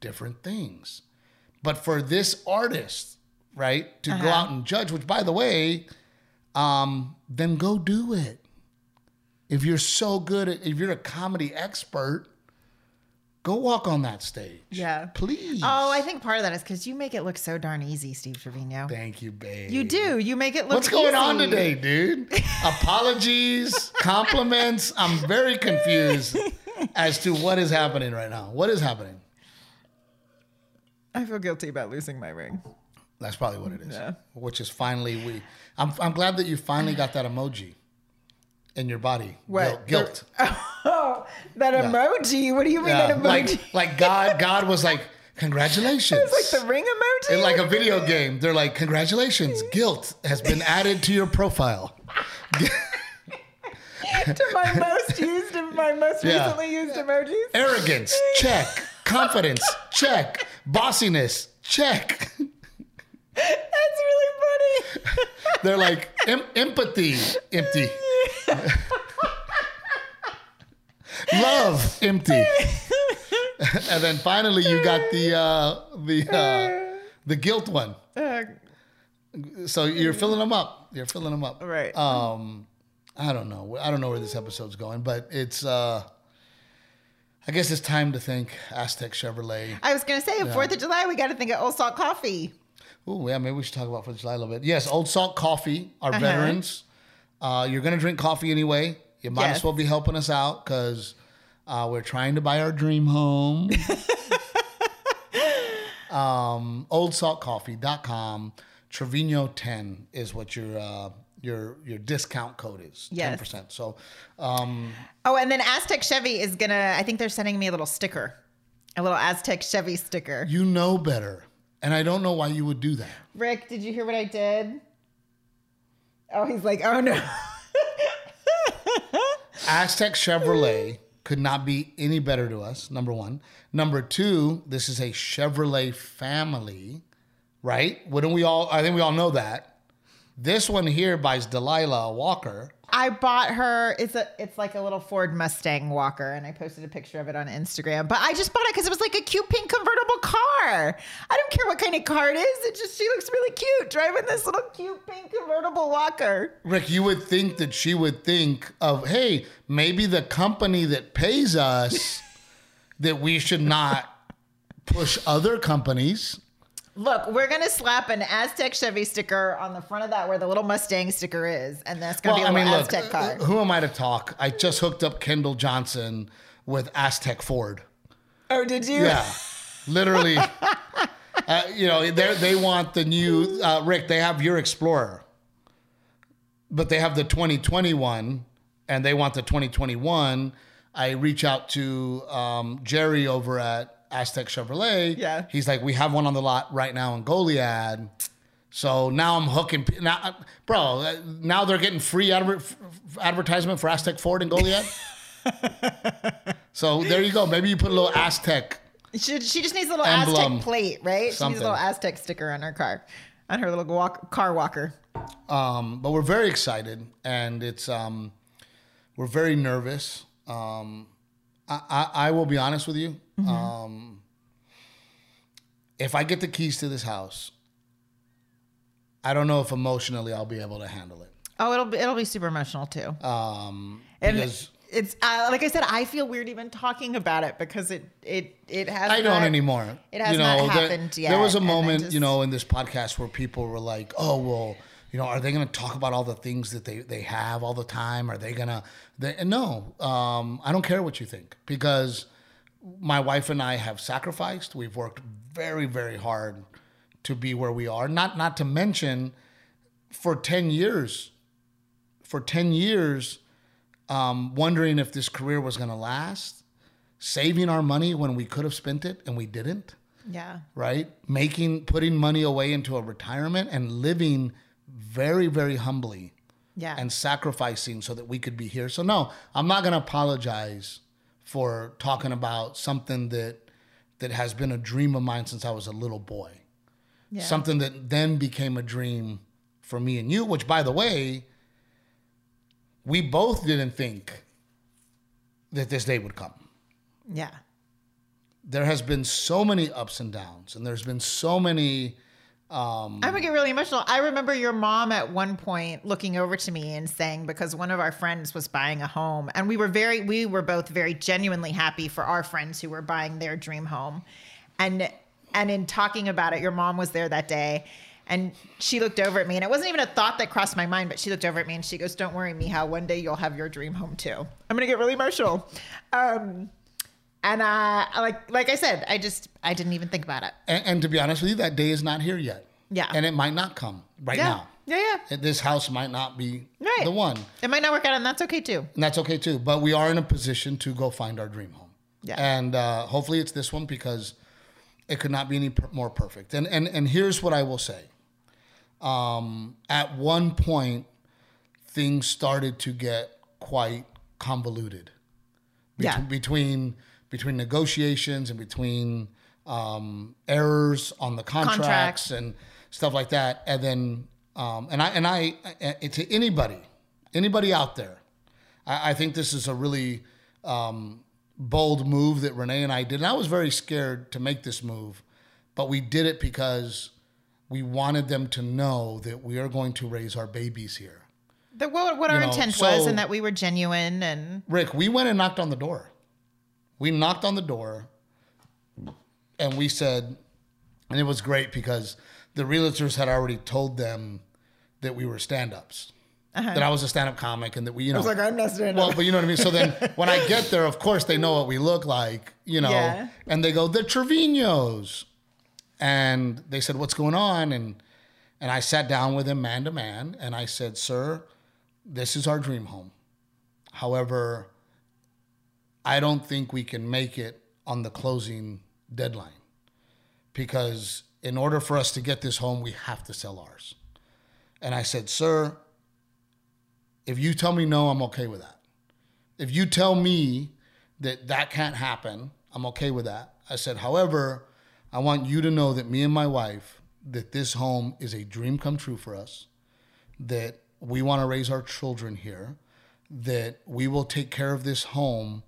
Speaker 1: different things. But for this artist, right, to go
Speaker 2: Uh-huh.
Speaker 1: out and judge, which, by the way, um, then go do it. If you're so good at, if you're a comedy expert, go walk on that stage.
Speaker 2: Yeah.
Speaker 1: Please.
Speaker 2: Oh, I think part of that is because you make it look so darn easy, Steve Trevino.
Speaker 1: Thank you, babe.
Speaker 2: You do. You make it look
Speaker 1: What's going on today, dude? Apologies, compliments. I'm very confused as to what is happening right now. What is happening?
Speaker 2: I feel guilty about losing my ring.
Speaker 1: That's probably what it is.
Speaker 2: Yeah.
Speaker 1: Which is finally we. I'm I'm glad that you finally got that emoji in your body.
Speaker 2: What?
Speaker 1: Guilt.
Speaker 2: Oh, that emoji. What do you mean
Speaker 1: Yeah.
Speaker 2: that emoji?
Speaker 1: Like like God God was like congratulations.
Speaker 2: it's like the ring emoji.
Speaker 1: in like a video game, they're like, "Congratulations, guilt has been added to your profile."
Speaker 2: to my most used, my most
Speaker 1: Yeah.
Speaker 2: recently used emojis.
Speaker 1: Arrogance, check. Confidence, check. Bossiness, check.
Speaker 2: That's really funny.
Speaker 1: They're like em- empathy, empty. Love, empty. and then finally, you got the uh, the uh, the guilt one.
Speaker 2: Uh,
Speaker 1: So you're filling them up. You're filling them up.
Speaker 2: right.
Speaker 1: Um, I don't know. I don't know where this episode's going, but it's. Uh, I guess it's time to thank Aztec Chevrolet.
Speaker 2: I was gonna say, Fourth of July, we got to think of Old Salt Coffee.
Speaker 1: Oh yeah, maybe we should talk about Fourth of July a little bit. Yes, Old Salt Coffee, our
Speaker 2: Uh-huh.
Speaker 1: veterans. Uh, you're gonna drink coffee anyway. You might
Speaker 2: Yes.
Speaker 1: as well be helping us out because uh, we're trying to buy our dream home. um, OldSaltCoffee.com. Trevino ten is what your uh, your your discount code is.
Speaker 2: Yes.
Speaker 1: Ten percent. So um,
Speaker 2: Oh, and then Aztec Chevy is gonna. I think they're sending me a little sticker, a little Aztec Chevy sticker.
Speaker 1: you know better, and I don't know why you would do that.
Speaker 2: Rick, did you hear what I did? Oh, he's like, oh no.
Speaker 1: Aztec Chevrolet could not be any better to us, number one. Number two, this is a Chevrolet family, right? Wouldn't we all, I think we all know that. This one here buys Delilah Walker.
Speaker 2: I bought her. It's a. It's like a little Ford Mustang Walker, and I posted a picture of it on Instagram. But I just bought it because it was like a cute pink convertible car. I don't care what kind of car it is. It just she looks really cute driving this little cute pink convertible Walker.
Speaker 1: Rick, you would think that she would think of, hey, maybe the company that pays us that we should not push other companies.
Speaker 2: Look, we're gonna slap an Aztec Chevy sticker on the front of that where the little Mustang sticker is, and that's gonna
Speaker 1: Well,
Speaker 2: be
Speaker 1: I
Speaker 2: a
Speaker 1: mean,
Speaker 2: little
Speaker 1: look,
Speaker 2: Aztec car.
Speaker 1: who am I to talk? I just hooked up Kendall Johnson with Aztec Ford.
Speaker 2: Oh, did you?
Speaker 1: Yeah, literally. uh, you know, they they want the new uh, Rick. They have your Explorer, but they have the 2021, and they want the 2021. I reach out to um, Jerry over at Aztec Chevrolet.
Speaker 2: Yeah.
Speaker 1: he's like, we have one on the lot right now in Goliad. So now I'm hooking now, bro. Now they're getting free adver- advertisement for Aztec Ford and Goliad. so there you go. Maybe you put a little Aztec
Speaker 2: She, she just needs a little
Speaker 1: Emblem.
Speaker 2: Aztec plate, right? She needs
Speaker 1: Something.
Speaker 2: a little Aztec sticker on her car, on her little walk, car walker.
Speaker 1: Um, but we're very excited, and it's um, we're very nervous. Um, I, I, I will be honest with you. Um, if I get the keys to this house, I don't know if emotionally I'll be able to handle it.
Speaker 2: Oh, it'll be it'll be super emotional too.
Speaker 1: Um,
Speaker 2: and
Speaker 1: because
Speaker 2: it's uh, like I said, I feel weird even talking about it because it it it has.
Speaker 1: I don't
Speaker 2: not-
Speaker 1: anymore.
Speaker 2: it has not
Speaker 1: there-
Speaker 2: happened
Speaker 1: There was a moment,
Speaker 2: just-
Speaker 1: you know, in this podcast where people were like, "Oh, well, you know, are they going to talk about all the things that they, they have all the time? Are they going to, they, no, um, I don't care what you think because my wife and I have sacrificed. We've worked very, very hard to be where we are. Not, not to mention for 10 years, for 10 years, um, wondering if this career was going to last, saving our money when we could have spent it and we didn't
Speaker 2: Yeah.
Speaker 1: right? Making putting money away into a retirement and living very very humbly
Speaker 2: Yeah.
Speaker 1: and sacrificing so that we could be here. So no, I'm not going to apologize for talking about something that that has been a dream of mine since I was a little boy.
Speaker 2: yeah.
Speaker 1: Something that then became a dream for me and you, which by the way, we both didn't think that this day would come
Speaker 2: Yeah.
Speaker 1: there has been so many ups and downs and there's been so many
Speaker 2: I'm gonna get really emotional. I remember your mom at one point looking over to me and saying, because one of our friends was buying a home, and we were very, we were both very genuinely happy for our friends who were buying their dream home, and and in talking about it, your mom was there that day, and she looked over at me, and it wasn't even a thought that crossed my mind, but she looked over at me and she goes, "Don't worry, Mija, one day you'll have your dream home too." I'm gonna get really emotional. Um, and uh, like like I said, I just I didn't even think about it.
Speaker 1: and, and to be honest with you that day is not here yet
Speaker 2: Yeah.
Speaker 1: and it might not come right
Speaker 2: Yeah,
Speaker 1: now
Speaker 2: yeah, yeah.
Speaker 1: this house might not be
Speaker 2: Right.
Speaker 1: the one
Speaker 2: It might not work out, and that's okay too.
Speaker 1: and that's okay too but we are in a position to go find our dream home
Speaker 2: Yeah.
Speaker 1: and uh, hopefully it's this one because it could not be any per- more perfect and and and here's what i will say um, at one point things started to get quite convoluted bet-
Speaker 2: Yeah.
Speaker 1: between between negotiations and between um, errors on the contracts,
Speaker 2: Contracts.
Speaker 1: and stuff like that. And then um, and I and I, I to anybody anybody out there, I, I think this is a really um, bold move that Renee and I did. And I was very scared to make this move, but we did it because we wanted them to know that we are going to raise our babies here.
Speaker 2: The, what, what our
Speaker 1: know,
Speaker 2: intent was, and that we were genuine, and
Speaker 1: Rick, we went and knocked on the door. We knocked on the door and we said, and it was great because the realtors had already told them that we were stand ups, uh-huh. that I was a stand up comic, and that we, you know.
Speaker 2: It was like i'm not stand up.
Speaker 1: well, but you know what I mean? So then when I get there, of course, they know what we look like, you know,
Speaker 2: Yeah.
Speaker 1: and they go, the Trevino's. And they said, what's going on? And, and I sat down with him man to man and I said, sir, this is our dream home. However, I don't think we can make it on the closing deadline because in order for us to get this home, we have to sell ours. And I said, Sir, if you tell me no, I'm okay with that. If you tell me that that can't happen, I'm okay with that. I said, however, I want you to know that me and my wife, that this home is a dream come true for us, that we want to raise our children here, that we will take care of this home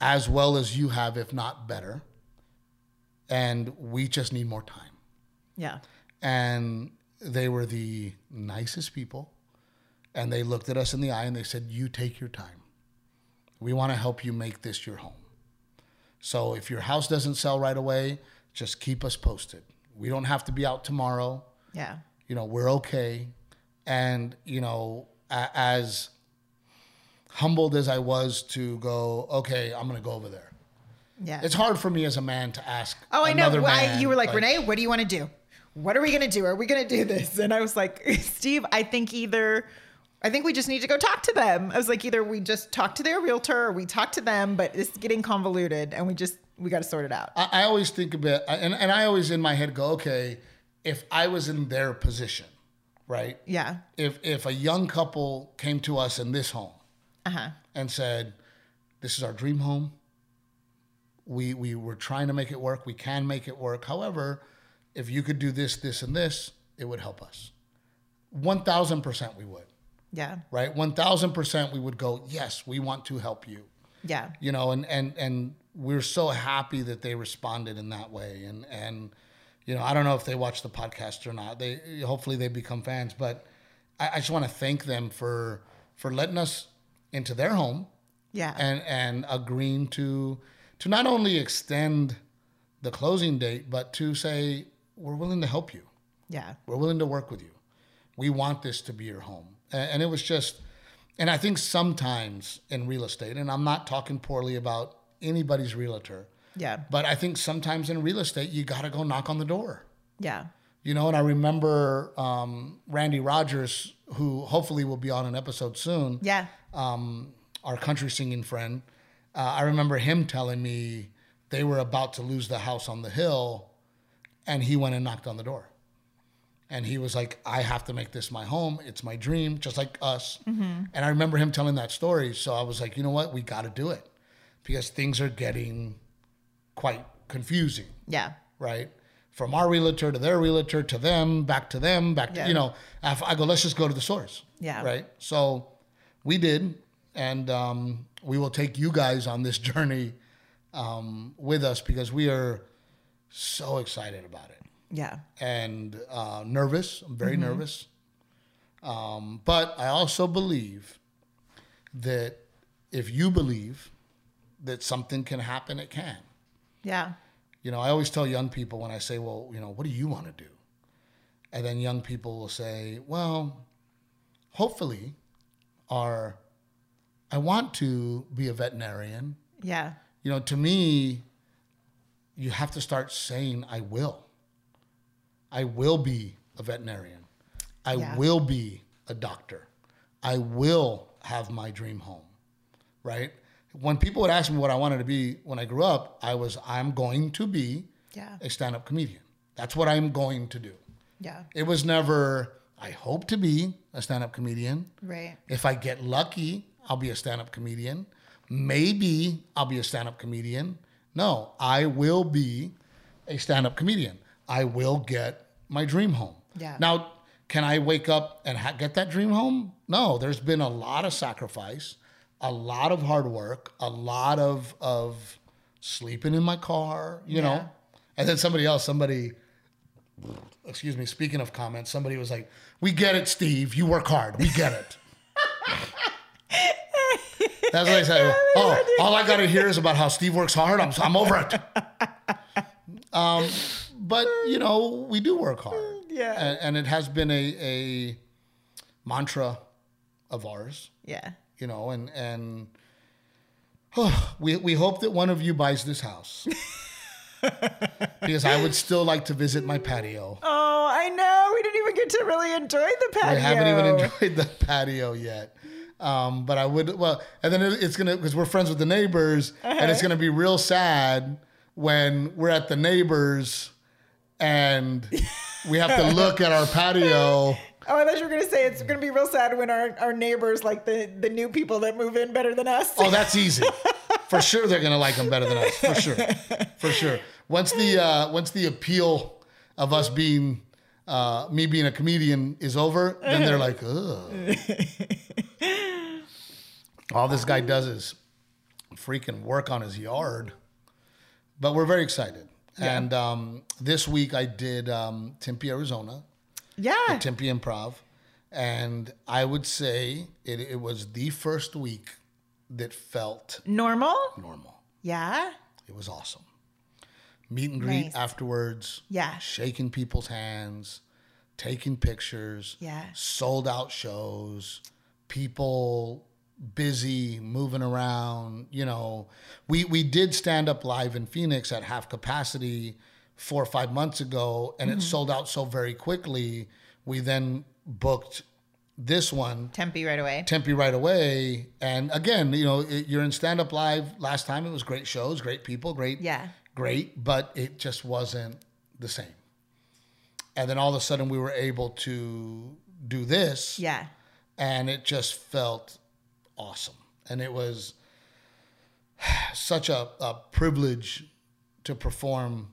Speaker 1: as well as you have, if not better. And we just need more time.
Speaker 2: yeah,
Speaker 1: And they were the nicest people. And they looked at us in the eye and they said, You take your time. We want to help you make this your home. So if your house doesn't sell right away, just keep us posted. We don't have to be out tomorrow
Speaker 2: yeah,
Speaker 1: you know we're okay and you know as humbled as i was to go okay i'm gonna go over there
Speaker 2: yeah.
Speaker 1: it's hard for me as a man to ask
Speaker 2: oh, I know. Why you were like, Renee, what do you want to do? What are we gonna do? Are we gonna do this? And I was like, Steve, I think either. I think we just need to go talk to them. I was like, either we just talk to their realtor or we talk to them, but it's getting convoluted and we just, we got to sort it out.
Speaker 1: I, I always think a bit and, and i always in my head go okay if i was in their position right
Speaker 2: Yeah.
Speaker 1: if if a young couple came to us in this home
Speaker 2: Uh huh.
Speaker 1: and said, "This is our dream home. We we were trying to make it work. We can make it work. However, if you could do this, this, and this, it would help us. One thousand percent, we would.
Speaker 2: Yeah.
Speaker 1: Right? One thousand percent, we would go. Yes, we want to help you.
Speaker 2: Yeah.
Speaker 1: You know, and and and we're so happy that they responded in that way. And and you know, I don't know if they watch the podcast or not. They hopefully they become fans, but I, I just want to thank them for for letting us into their home
Speaker 2: Yeah.
Speaker 1: and and agreeing to to not only extend the closing date, but to say we're willing to help you.
Speaker 2: yeah.
Speaker 1: We're willing to work with you. We want this to be your home. And, and it was just, and I think sometimes in real estate, and I'm not talking poorly about anybody's realtor,
Speaker 2: Yeah.
Speaker 1: but I think sometimes in real estate, you got to go knock on the door.
Speaker 2: Yeah.
Speaker 1: You know, and I remember um, Randy Rogers, who hopefully will be on an episode soon
Speaker 2: Yeah.
Speaker 1: um, our country singing friend, uh, I remember him telling me they were about to lose the house on the hill, and he went and knocked on the door. And he was like, I have to make this my home. It's my dream, just like us. And I remember him telling that story. So I was like, you know what? We got to do it because things are getting quite confusing
Speaker 2: Yeah.
Speaker 1: right? From our realtor to their realtor to them, back to them, back to,
Speaker 2: Yeah.
Speaker 1: you know, I I go, let's just go to the source.
Speaker 2: Yeah.
Speaker 1: Right. So we did. And um, we will take you guys on this journey um, with us because we are so excited about it
Speaker 2: Yeah.
Speaker 1: and uh, nervous. I'm very nervous. Um, but I also believe that if you believe that something can happen, it can.
Speaker 2: Yeah.
Speaker 1: You know, I always tell young people when I say, well, you know, what do you want to do? And then young people will say, well, hopefully, or I want to be a veterinarian.
Speaker 2: Yeah.
Speaker 1: You know, to me, you have to start saying, I will. I will be a veterinarian. I
Speaker 2: Yeah.
Speaker 1: will be a doctor. I will have my dream home. Right? When people would ask me what I wanted to be when I grew up, I was, I'm going to be
Speaker 2: Yeah.
Speaker 1: a stand up comedian. That's what I'm going to do.
Speaker 2: Yeah.
Speaker 1: It was never, I hope to be a stand up comedian.
Speaker 2: Right.
Speaker 1: If I get lucky, I'll be a stand up comedian. Maybe I'll be a stand up comedian. No, I will be a stand up comedian. I will get my dream home.
Speaker 2: Yeah.
Speaker 1: Now, can I wake up and ha- get that dream home? No, there's been a lot of sacrifice, a lot of hard work, a lot of, of sleeping in my car, you
Speaker 2: Yeah.
Speaker 1: know? And then somebody else, somebody, excuse me, speaking of comments, somebody was like, We get it, Steve. You work hard. We get it. That's what I said. Oh, all I got to hear is about how Steve works hard. I'm, I'm over it. Um, but, you know, we do work hard.
Speaker 2: Yeah.
Speaker 1: And, and it has been a, a mantra of ours,
Speaker 2: Yeah.
Speaker 1: You know, and, and we, we hope that one of you buys this house. because I would still like to visit my patio.
Speaker 2: Oh, I know. We didn't even get to really enjoy the patio.
Speaker 1: I haven't even enjoyed the patio yet. Um, but I would well, and then it's gonna because we're friends with the neighbors, and it's gonna be real sad when we're at the neighbors and we have to look at our patio.
Speaker 2: Oh, I thought you were gonna say it's gonna be real sad when our, our neighbors, like the, the new people that move in better than us.
Speaker 1: Oh, that's easy. For sure, they're gonna like them better than us. For sure, for sure. Once the uh, once the appeal of us being uh, me being a comedian is over, then they're like, ugh. All this guy does is freaking work on his yard. But we're very excited. And um, this week I did um, Tempe, Arizona,
Speaker 2: yeah.
Speaker 1: Tempe Improv. And I would say it, it was the first week that felt
Speaker 2: Normal?
Speaker 1: normal.
Speaker 2: Yeah.
Speaker 1: It was awesome. Meet and greet
Speaker 2: Nice.
Speaker 1: afterwards.
Speaker 2: Yeah.
Speaker 1: Shaking people's hands, taking pictures.
Speaker 2: Yeah.
Speaker 1: Sold out shows. People busy moving around. You know, we we did stand up live in Phoenix at half capacity four or five months ago, and
Speaker 2: Mm-hmm.
Speaker 1: it sold out so very quickly. We then booked this one
Speaker 2: Tempe right away.
Speaker 1: Tempe right away. And again, you know, it, you're in stand up live. Last time it was great shows, great people, great,
Speaker 2: Yeah.
Speaker 1: great, but it just wasn't the same. And then all of a sudden we were able to do this,
Speaker 2: Yeah.
Speaker 1: and it just felt awesome. And it was such a, a privilege to perform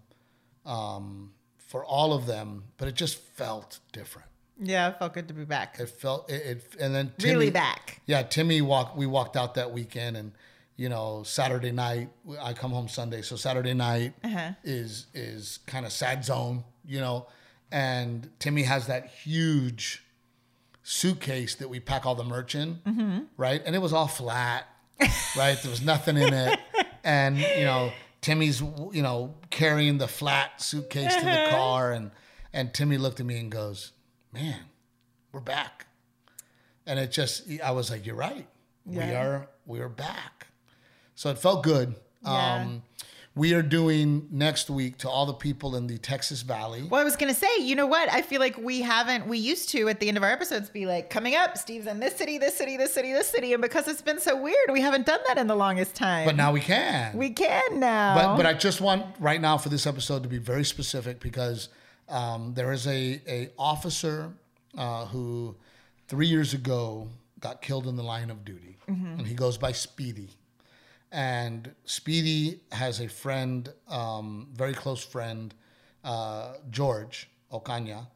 Speaker 1: um, for all of them, but it just felt different.
Speaker 2: Yeah, it felt good to be back.
Speaker 1: It felt it, it and then Timmy,
Speaker 2: really back.
Speaker 1: yeah, Timmy walked. We walked out that weekend, and you know, Saturday night. I come home Sunday, so Saturday night
Speaker 2: Uh-huh.
Speaker 1: is is kind of sad zone, you know. And Timmy has that huge suitcase that we pack all the merch in,
Speaker 2: Mm-hmm.
Speaker 1: right? And it was all flat, right? There was nothing in it, and you know, Timmy's you know carrying the flat suitcase to
Speaker 2: Uh-huh.
Speaker 1: the car, and and Timmy looked at me and goes, "Man, we're back. And it just, I was like, you're right. We are, we are back. So it felt good.
Speaker 2: Yeah.
Speaker 1: Um, we are doing next week to all the people in the Texas Valley.
Speaker 2: Well, I was gonna say, you know what? I feel like we haven't. We used to at the end of our episodes be like, coming up, Steve's in this city, this city, this city, this city, and because it's been so weird, we haven't done that in the longest time.
Speaker 1: But now we can.
Speaker 2: we can now.
Speaker 1: But but I just want right now for this episode to be very specific because um, there is a a officer uh, who three years ago got killed in the line of duty, and he goes by Speedy. And Speedy has a friend, um, very close friend, uh, George Ocaña,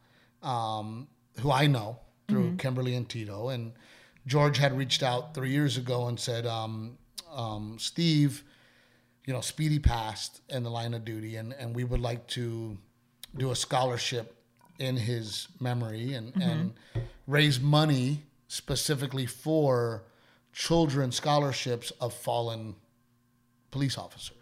Speaker 1: um, who I know through Kimberly and Tito. And George had reached out three years ago and said, um, um, Steve, you know, Speedy passed in the line of duty, and, and we would like to do a scholarship in his memory and, and raise money specifically for children scholarships of fallen police officers.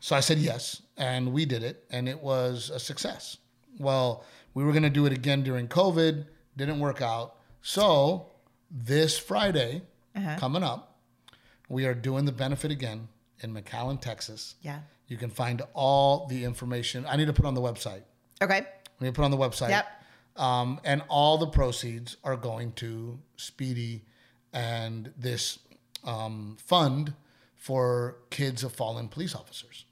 Speaker 1: So I said yes, and we did it, and it was a success. Well, we were going to do it again during COVID, didn't work out. So this Friday, coming up, we are doing the benefit again in McAllen, Texas.
Speaker 2: yeah.
Speaker 1: You can find all the information. I need to put on the website.
Speaker 2: Okay.
Speaker 1: We need to put on the website.
Speaker 2: Yep.
Speaker 1: Um, and all the proceeds are going to Speedy and this um, fund for kids of fallen police officers.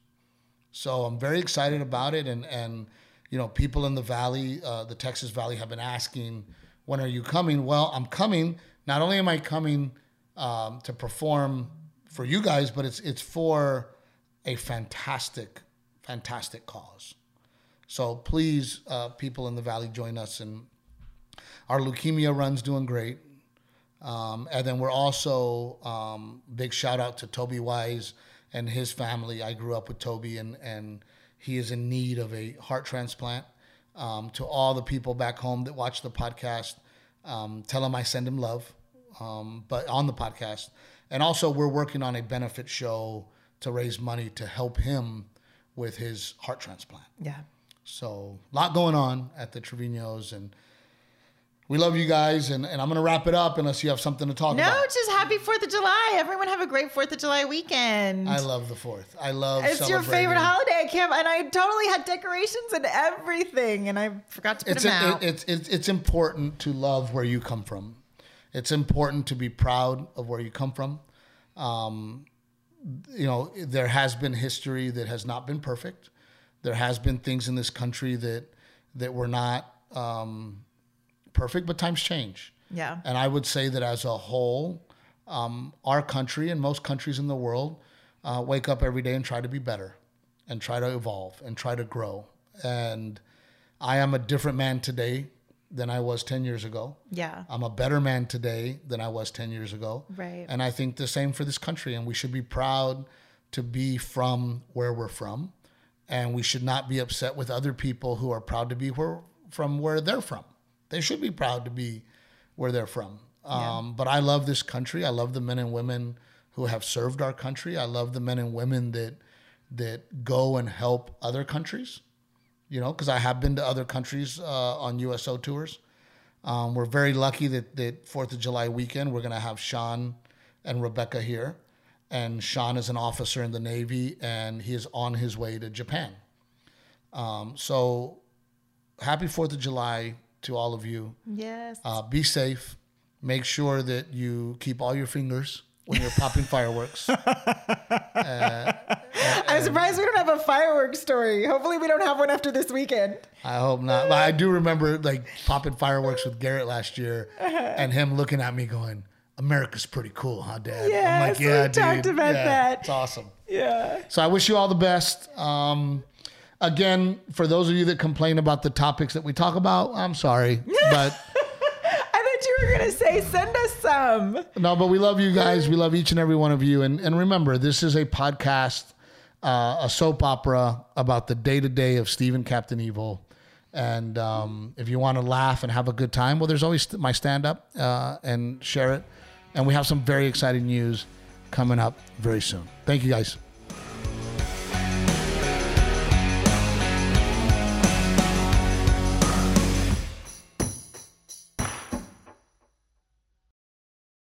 Speaker 1: So I'm very excited about it, and and you know people in the valley, uh, the Texas Valley, have been asking, when are you coming? Well, I'm coming. Not only am I coming um, to perform for you guys, but it's it's for a fantastic, fantastic cause. So please, uh, people in the valley, join us. And our leukemia run's doing great. Um, and then we're also um, big shout out to Toby Wise and his family. I grew up with Toby, and and he is in need of a heart transplant. Um, to all the people back home that watch the podcast, um, tell him I send him love. Um, but on the podcast, and also we're working on a benefit show to raise money to help him with his heart transplant.
Speaker 2: Yeah.
Speaker 1: So a lot going on at the Trevino's, and we love you guys. And, and I'm gonna wrap it up unless you have something to talk
Speaker 2: No,
Speaker 1: about.
Speaker 2: No, just happy Fourth of July. Everyone have a great Fourth of July weekend.
Speaker 1: I love the fourth. I love.
Speaker 2: it's your favorite holiday. I can't, and I totally had decorations and everything, and I forgot to put
Speaker 1: It's
Speaker 2: them
Speaker 1: a,
Speaker 2: out.
Speaker 1: it, it's it's it's important to love where you come from. It's important to be proud of where you come from. Um, you know, there has been history that has not been perfect. There has been things in this country that that were not um, perfect, but times change.
Speaker 2: yeah.
Speaker 1: And I would say that as a whole, um, our country and most countries in the world uh, wake up every day and try to be better and try to evolve and try to grow. And I am a different man today than I was 10 years ago.
Speaker 2: Yeah.
Speaker 1: I'm a better man today than I was 10 years ago.
Speaker 2: Right.
Speaker 1: And I think the same for this country. And we should be proud to be from where we're from. And we should not be upset with other people who are proud to be where, from where they're from. They should be proud to be where they're from. Um, But I love this country. I love the men and women who have served our country. I love the men and women that that go and help other countries. You know, because I have been to other countries uh, on USO tours. Um, we're very lucky that that Fourth of July weekend we're going to have Sean and Rebecca here, and Sean is an officer in the Navy and he is on his way to Japan. Um, so, happy Fourth of July to all of you.
Speaker 2: Yes.
Speaker 1: Uh, be safe. Make sure that you keep all your fingers when you're popping fireworks.
Speaker 2: I'm surprised we don't have a fireworks story. Hopefully, we don't have one after this weekend.
Speaker 1: I hope not. But I do remember like popping fireworks with Garrett last year, and him looking at me going, "America's pretty cool, huh, Dad?" I'm
Speaker 2: Yes,
Speaker 1: like,
Speaker 2: we
Speaker 1: "Yeah,
Speaker 2: talked
Speaker 1: dude.
Speaker 2: about
Speaker 1: Yeah,
Speaker 2: that."
Speaker 1: It's awesome."
Speaker 2: Yeah.
Speaker 1: So I wish you all the best. Um, again, for those of you that complain about the topics that we talk about, I'm sorry, but
Speaker 2: I thought you were gonna say send us some.
Speaker 1: no, but we love you guys. We love each and every one of you. And and remember, this is a podcast, uh, a soap opera about the day to day of Stephen Captain Evil. And um, if you want to laugh and have a good time, well, there's always my stand up uh, and share it. And we have some very exciting news coming up very soon. Thank you guys.